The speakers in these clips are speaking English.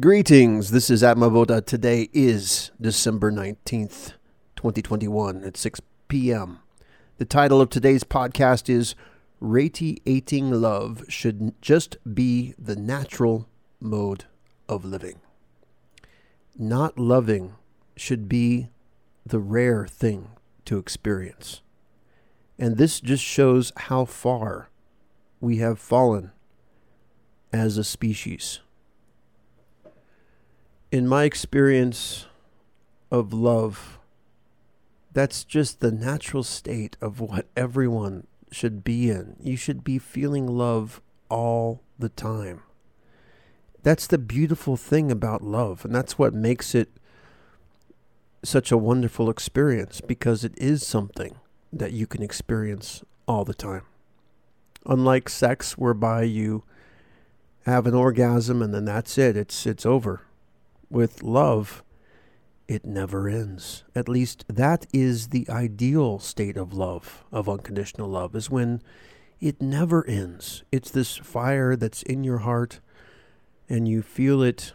Greetings. This is Atma Atmavoda. Uh, today is December 19th, 2021 at 6 p.m. The title of today's podcast is Radiating Love Should Just Be the Natural Mode of Living. Not loving should be the rare thing to experience. And this just shows how far we have fallen as a species in my experience of love, that's just the natural state of what everyone should be in. You should be feeling love all the time. That's the beautiful thing about love, and that's what makes it such a wonderful experience because it is something that you can experience all the time. Unlike sex, whereby you have an orgasm and then that's it, it's, it's over with love, it never ends. At least that is the ideal state of love, of unconditional love, is when it never ends. It's this fire that's in your heart and you feel it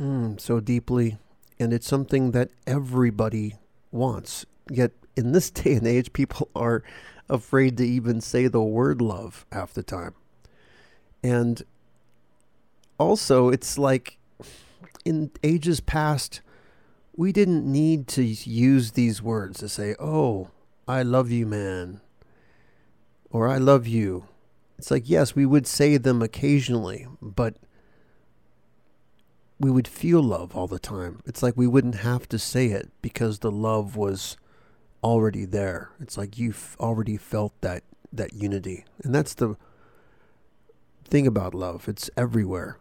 mm, so deeply, and it's something that everybody wants. Yet in this day and age, people are afraid to even say the word love half the time. And also, it's like in ages past, we didn't need to use these words to say, oh, I love you, man, or I love you. It's like, yes, we would say them occasionally, but we would feel love all the time. It's like we wouldn't have to say it because the love was already there. It's like you've already felt that that unity. And that's the thing about love. It's everywhere.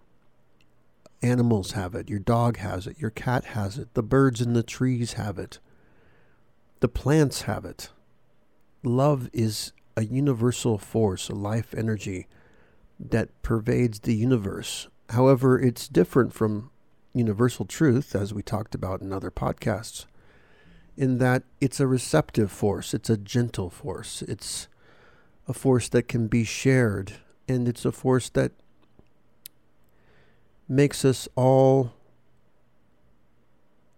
Animals have it. Your dog has it. Your cat has it. The birds in the trees have it. The plants have it. Love is a universal force, a life energy that pervades the universe. However, it's different from universal truth, as we talked about in other podcasts, in that it's a receptive force, it's a gentle force, it's a force that can be shared, and it's a force that makes us all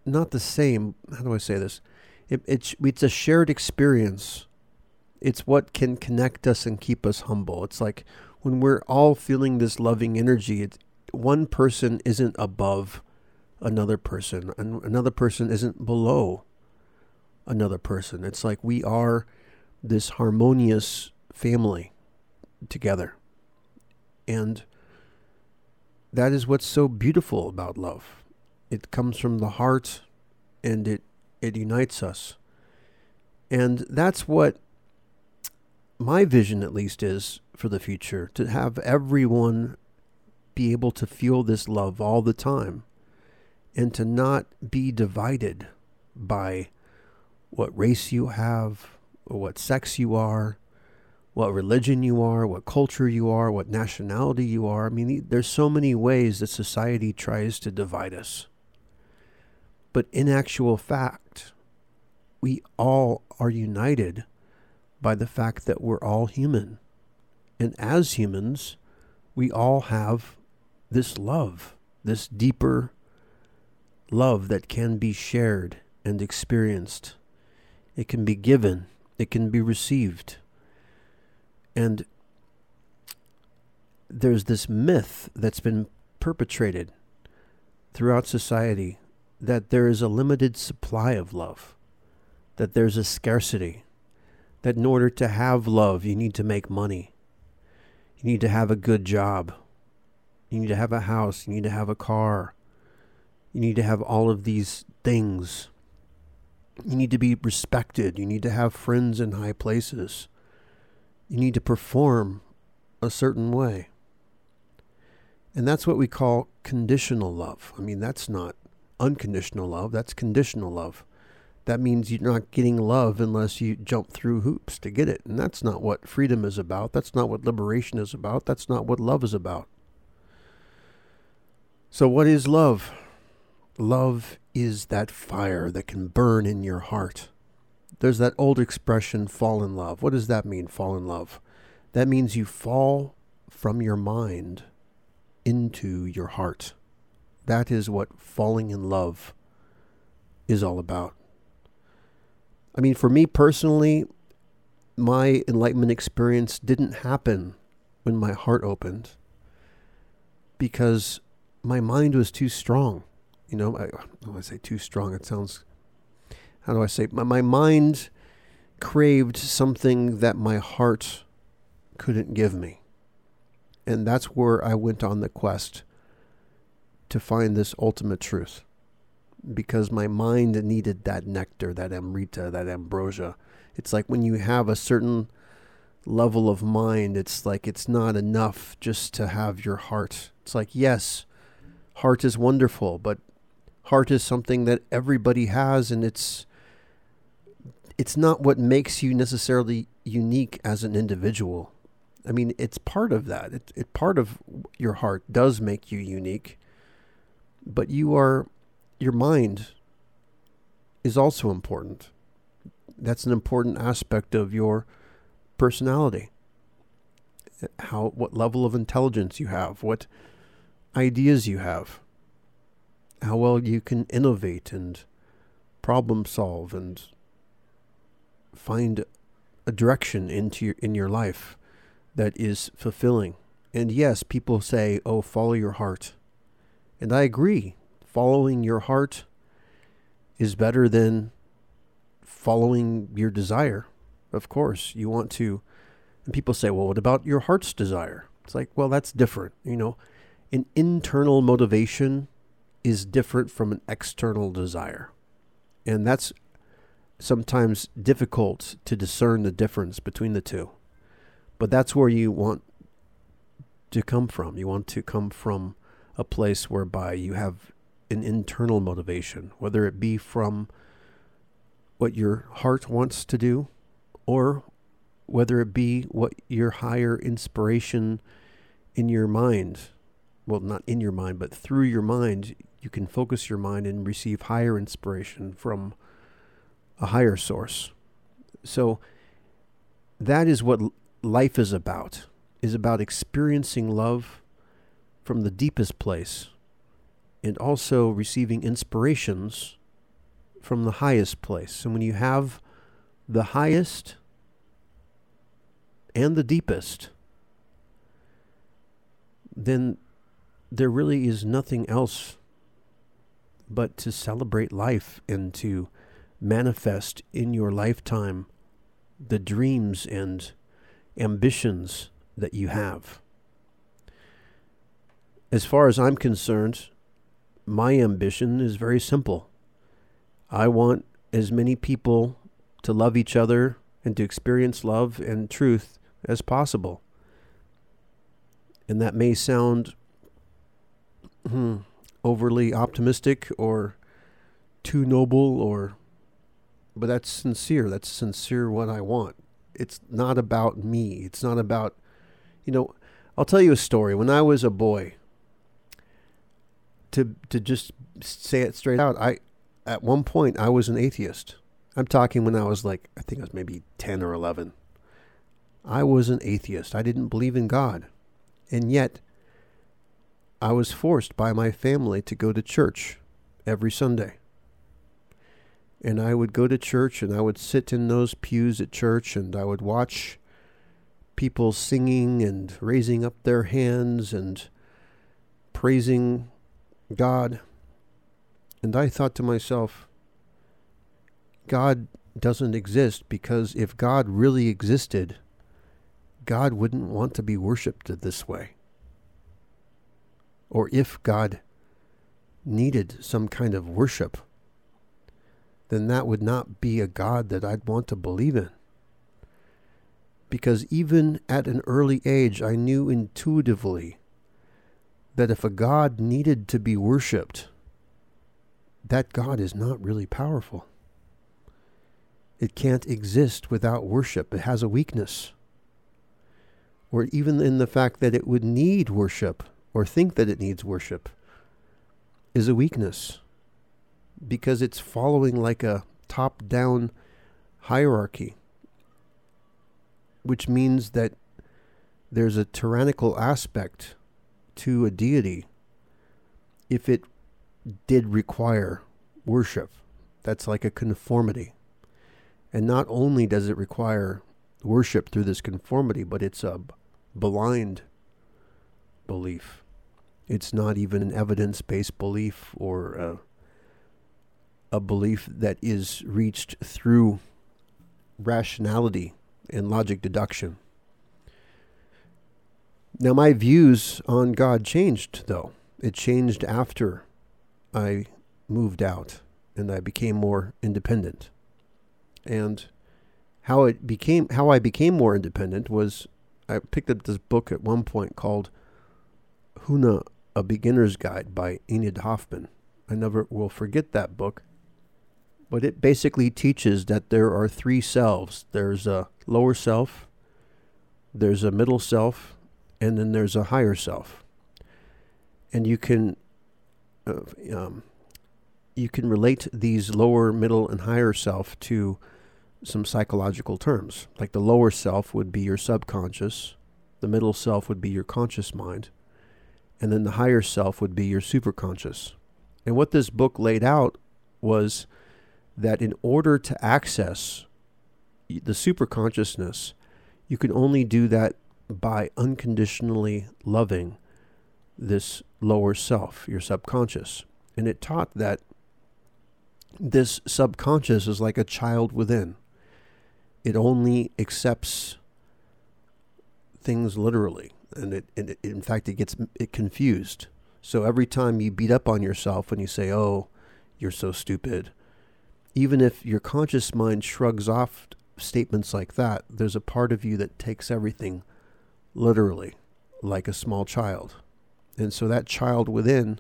not the same. How do I say this? It, it's it's a shared experience. It's what can connect us and keep us humble. It's like when we're all feeling this loving energy. It's, one person isn't above another person, and another person isn't below another person. It's like we are this harmonious family together, and that is what's so beautiful about love. It comes from the heart and it, it unites us. And that's what my vision, at least, is for the future to have everyone be able to feel this love all the time and to not be divided by what race you have or what sex you are what religion you are, what culture you are, what nationality you are. I mean, there's so many ways that society tries to divide us. But in actual fact, we all are united by the fact that we're all human. And as humans, we all have this love, this deeper love that can be shared and experienced. It can be given, it can be received. And there's this myth that's been perpetrated throughout society that there is a limited supply of love, that there's a scarcity, that in order to have love, you need to make money, you need to have a good job, you need to have a house, you need to have a car, you need to have all of these things. You need to be respected, you need to have friends in high places you need to perform a certain way. And that's what we call conditional love. I mean, that's not unconditional love, that's conditional love. That means you're not getting love unless you jump through hoops to get it. And that's not what freedom is about. That's not what liberation is about. That's not what love is about. So, what is love? Love is that fire that can burn in your heart there's that old expression, fall in love. What does that mean, fall in love? That means you fall from your mind into your heart. That is what falling in love is all about. I mean, for me personally, my enlightenment experience didn't happen when my heart opened because my mind was too strong. You know, I, when I say too strong, it sounds, how do I say, my, my mind craved something that my heart couldn't give me. And that's where I went on the quest to find this ultimate truth because my mind needed that nectar, that amrita, that ambrosia. It's like when you have a certain level of mind, it's like it's not enough just to have your heart. It's like, yes, heart is wonderful, but heart is something that everybody has and it's it's not what makes you necessarily unique as an individual. I mean, it's part of that. It, it part of your heart does make you unique, but you are your mind is also important. That's an important aspect of your personality. How what level of intelligence you have, what ideas you have, how well you can innovate and problem solve and find a direction into your, in your life that is fulfilling. And yes, people say, "Oh, follow your heart." And I agree following your heart is better than following your desire. Of course, you want to. And people say, well, what about your heart's desire? It's like, well, that's different. You know, an internal motivation is different from an external desire. And that's sometimes difficult to discern the difference between the two. But that's where you want to come from. You want to come from a place whereby you have an internal motivation, whether it be from what your heart wants to do or whether it be what your higher inspiration in your mind, well, not in your mind, but through your mind, you can focus your mind and receive higher inspiration from a higher source. So that is what life is about is about experiencing love from the deepest place and also receiving inspirations from the highest place. And when you have the highest and the deepest, then there really is nothing else but to celebrate life and to manifest in your lifetime the dreams and ambitions that you have. As far as I'm concerned, my ambition is very simple. I want as many people to love each other and to experience love and truth as possible. And that may sound hmm, overly optimistic or too noble or but that's sincere. That's sincere what I want. It's not about me. It's not about you know, I'll tell you a story. When I was a boy, to to just say it straight out, I at one point I was an atheist. I'm talking when I was like I think I was maybe 10 or 11. I was an atheist. I didn't believe in God. And yet I was forced by my family to go to church every Sunday. And I would go to church and I would sit in those pews at church and I would watch people singing and raising up their hands and praising God. And I thought to myself, God doesn't exist because if God really existed, God wouldn't want to be worshiped this way. Or if God needed some kind of worship, then that would not be a God that I'd want to believe in. Because even at an early age, I knew intuitively that if a God needed to be worshiped, that God is not really powerful. It can't exist without worship. It has a weakness. Or even in the fact that it would need worship or think that it needs worship is a weakness because it's following like a top down hierarchy, which means that there's a tyrannical aspect to a deity if it did require worship. That's like a conformity. And not only does it require worship through this conformity, but it's a blind belief. It's not even an evidence based belief or a, belief that is reached through rationality and logic deduction. Now, my views on God changed, though. It changed after I moved out and I became more independent. And how it became how I became more independent was I picked up this book at one point called Huna, a Beginner's Guide by Enid Hoffman. I never will forget that book. But it basically teaches that there are three selves. There's a lower self, there's a middle self, and then there's a higher self. And you can uh, um, you can relate these lower, middle, and higher self to some psychological terms. Like the lower self would be your subconscious, the middle self would be your conscious mind, and then the higher self would be your superconscious. And what this book laid out was that in order to access the superconsciousness, you can only do that by unconditionally loving this lower self, your subconscious. And it taught that this subconscious is like a child within. It only accepts things literally, and it, and it, in fact it gets it confused. So every time you beat up on yourself when you say, "Oh, you're so stupid," even if your conscious mind shrugs off statements like that, there's a part of you that takes everything literally, like a small child. And so that child within,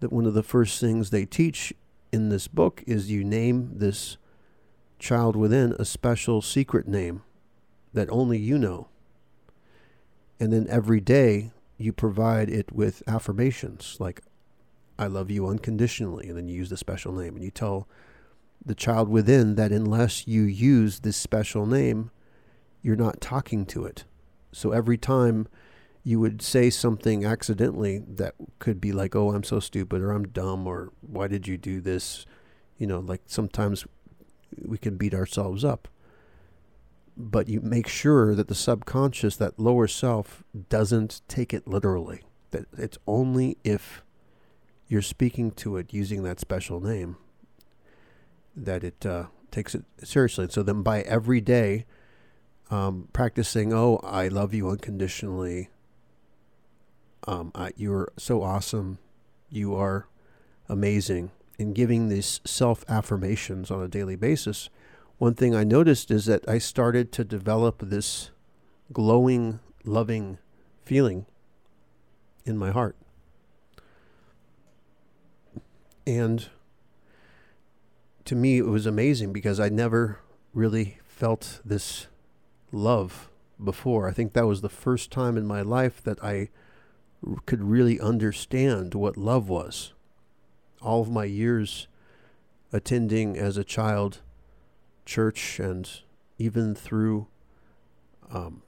that one of the first things they teach in this book is you name this child within a special secret name that only you know. And then every day you provide it with affirmations like, I love you unconditionally. And then you use the special name and you tell the child within that unless you use this special name, you're not talking to it. So every time you would say something accidentally that could be like, oh, I'm so stupid, or I'm dumb, or why did you do this? You know, like sometimes we can beat ourselves up. But you make sure that the subconscious, that lower self, doesn't take it literally. That it's only if you're speaking to it using that special name that it uh, takes it seriously. So then by every day, um, practicing, oh, I love you unconditionally, um, I, you're so awesome. You are amazing. In giving these self affirmations on a daily basis, one thing I noticed is that I started to develop this glowing, loving feeling in my heart. And to me, it was amazing because I never really felt this love before. I think that was the first time in my life that I could really understand what love was. All of my years attending as a child church and even through um,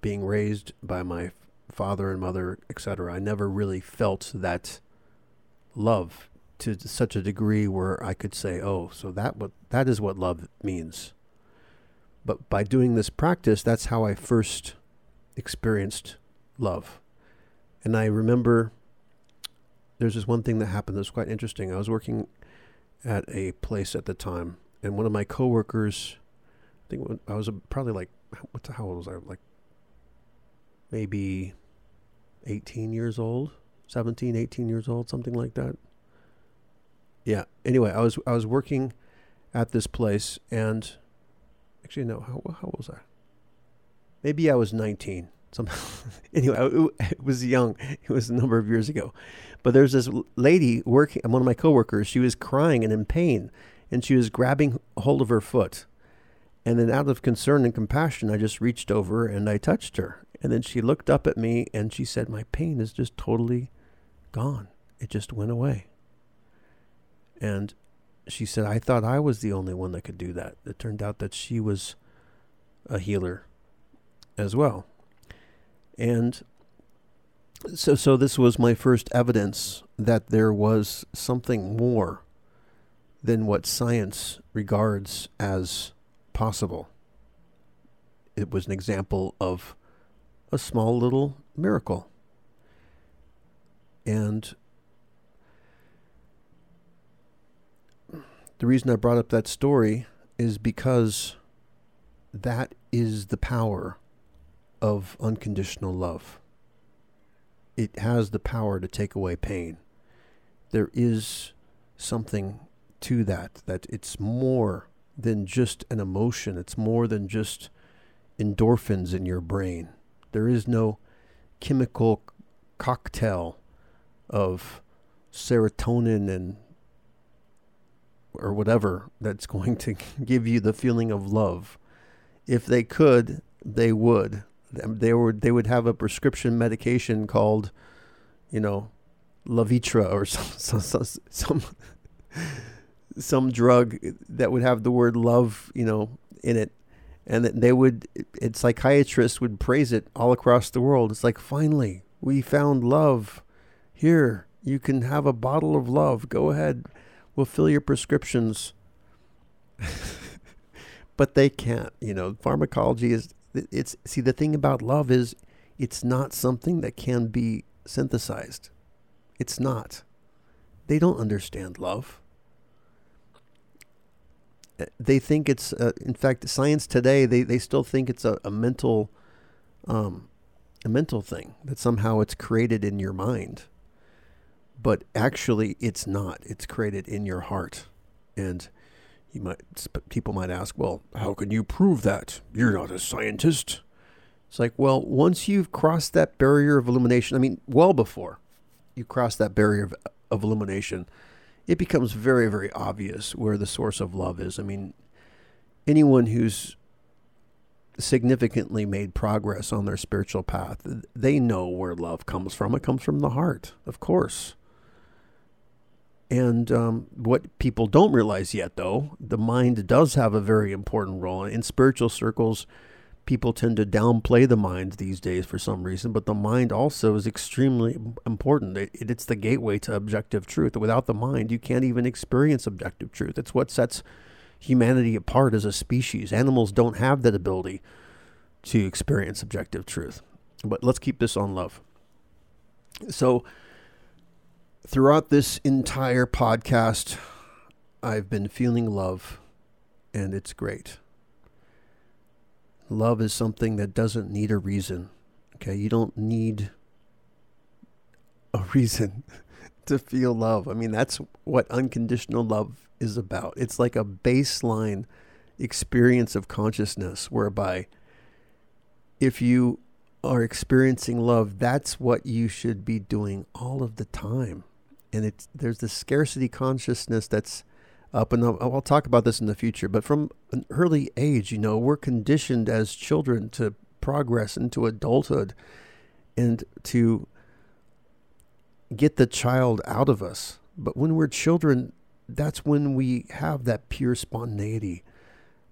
being raised by my father and mother, etc., I never really felt that love to such a degree where I could say, "Oh, so that what that is what love means." But by doing this practice, that's how I first experienced love. And I remember there's this one thing that happened that was quite interesting. I was working at a place at the time, and one of my coworkers, I think I was probably like, what the, old was I? Like maybe 18 years old, 17, 18 years old, something like that. Yeah. Anyway, I was I was working at this place, and actually, no, how how was I? Maybe I was 19 some anyway, it, it was young. It was a number of years ago, but there's this lady working. One of my coworkers. She was crying and in pain, and she was grabbing hold of her foot. And then, out of concern and compassion, I just reached over and I touched her. And then she looked up at me and she said, "My pain is just totally gone. It just went away." And she said, "I thought I was the only one that could do that." It turned out that she was a healer as well. And so so this was my first evidence that there was something more than what science regards as possible. It was an example of a small little miracle. And the reason I brought up that story is because that is the power of unconditional love. It has the power to take away pain. There is something to that, that it's more than just an emotion, it's more than just endorphins in your brain. There is no chemical cocktail of serotonin and or whatever that's going to give you the feeling of love. If they could, they would. They would they would have a prescription medication called, you know, Levitra or some some some, some drug that would have the word love, you know, in it. And that they would, psychiatrists would praise it all across the world. It's like, finally, we found love. Here, you can have a bottle of love. Go ahead, we'll fill your prescriptions. but they can't. You know, pharmacology is it's see the thing about love is it's not something that can be synthesized. It's not. They don't understand love. Uh, they think it's, uh, in fact, science today. They, they still think it's a, a mental, um, a mental thing that somehow it's created in your mind but actually it's not. It's created in your heart. And you might people might ask, "Well, how can you prove that? You're not a scientist." It's like, well, once you've crossed that barrier of illumination, I mean, well before you cross that barrier of, of illumination, it becomes very, very obvious where the source of love is. I mean, anyone who's significantly made progress on their spiritual path, they know where love comes from. It comes from the heart, of course. And um, what people don't realize yet, though, the mind does have a very important role. In spiritual circles, people tend to downplay the mind these days for some reason, but the mind also is extremely important. It, it's the gateway to objective truth. Without the mind, you can't even experience objective truth. It's what sets humanity apart as a species. Animals don't have that ability to experience objective truth. But let's keep this on love. So, throughout this entire podcast, I've been feeling love, and it's great. Love is something that doesn't need a reason. Okay, you don't need a reason to feel love. I mean, that's what unconditional love is about. It's like a baseline experience of consciousness whereby if you are experiencing love, that's what you should be doing all of the time and it's there's this scarcity consciousness that's up and up. Oh, I'll talk about this in the future, but from an early age, you know, we're conditioned as children to progress into adulthood and to get the child out of us. But when we're children, that's when we have that pure spontaneity.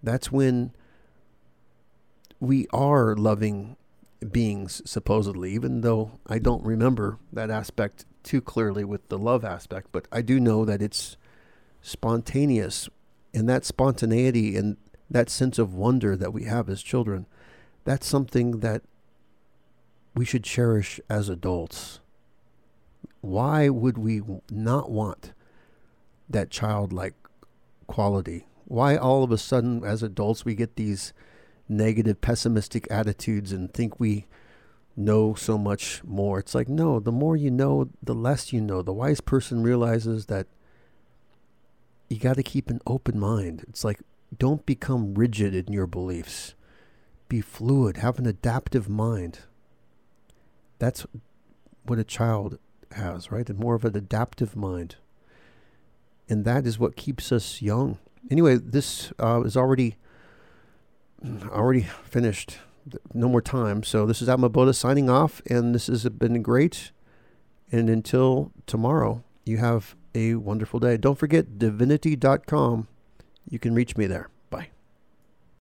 That's when we are loving beings, supposedly, even though I don't remember that aspect too clearly with the love aspect, but I do know that it's spontaneous. And that spontaneity and that sense of wonder that we have as children, that's something that we should cherish as adults. Why would we not want that childlike quality? Why all of a sudden, as adults, we get these negative, pessimistic attitudes and think we know so much more. It's like, no, the more you know, the less you know. The wise person realizes that you got to keep an open mind. It's like, don't become rigid in your beliefs. Be fluid, have an adaptive mind. That's what a child has, right? And more of an adaptive mind. And that is what keeps us young. Anyway, this uh, is already already finished no more time. So this is Atma Bodha signing off, and this has been great. And until tomorrow, you have a wonderful day. Don't forget divinity.com. You can reach me there.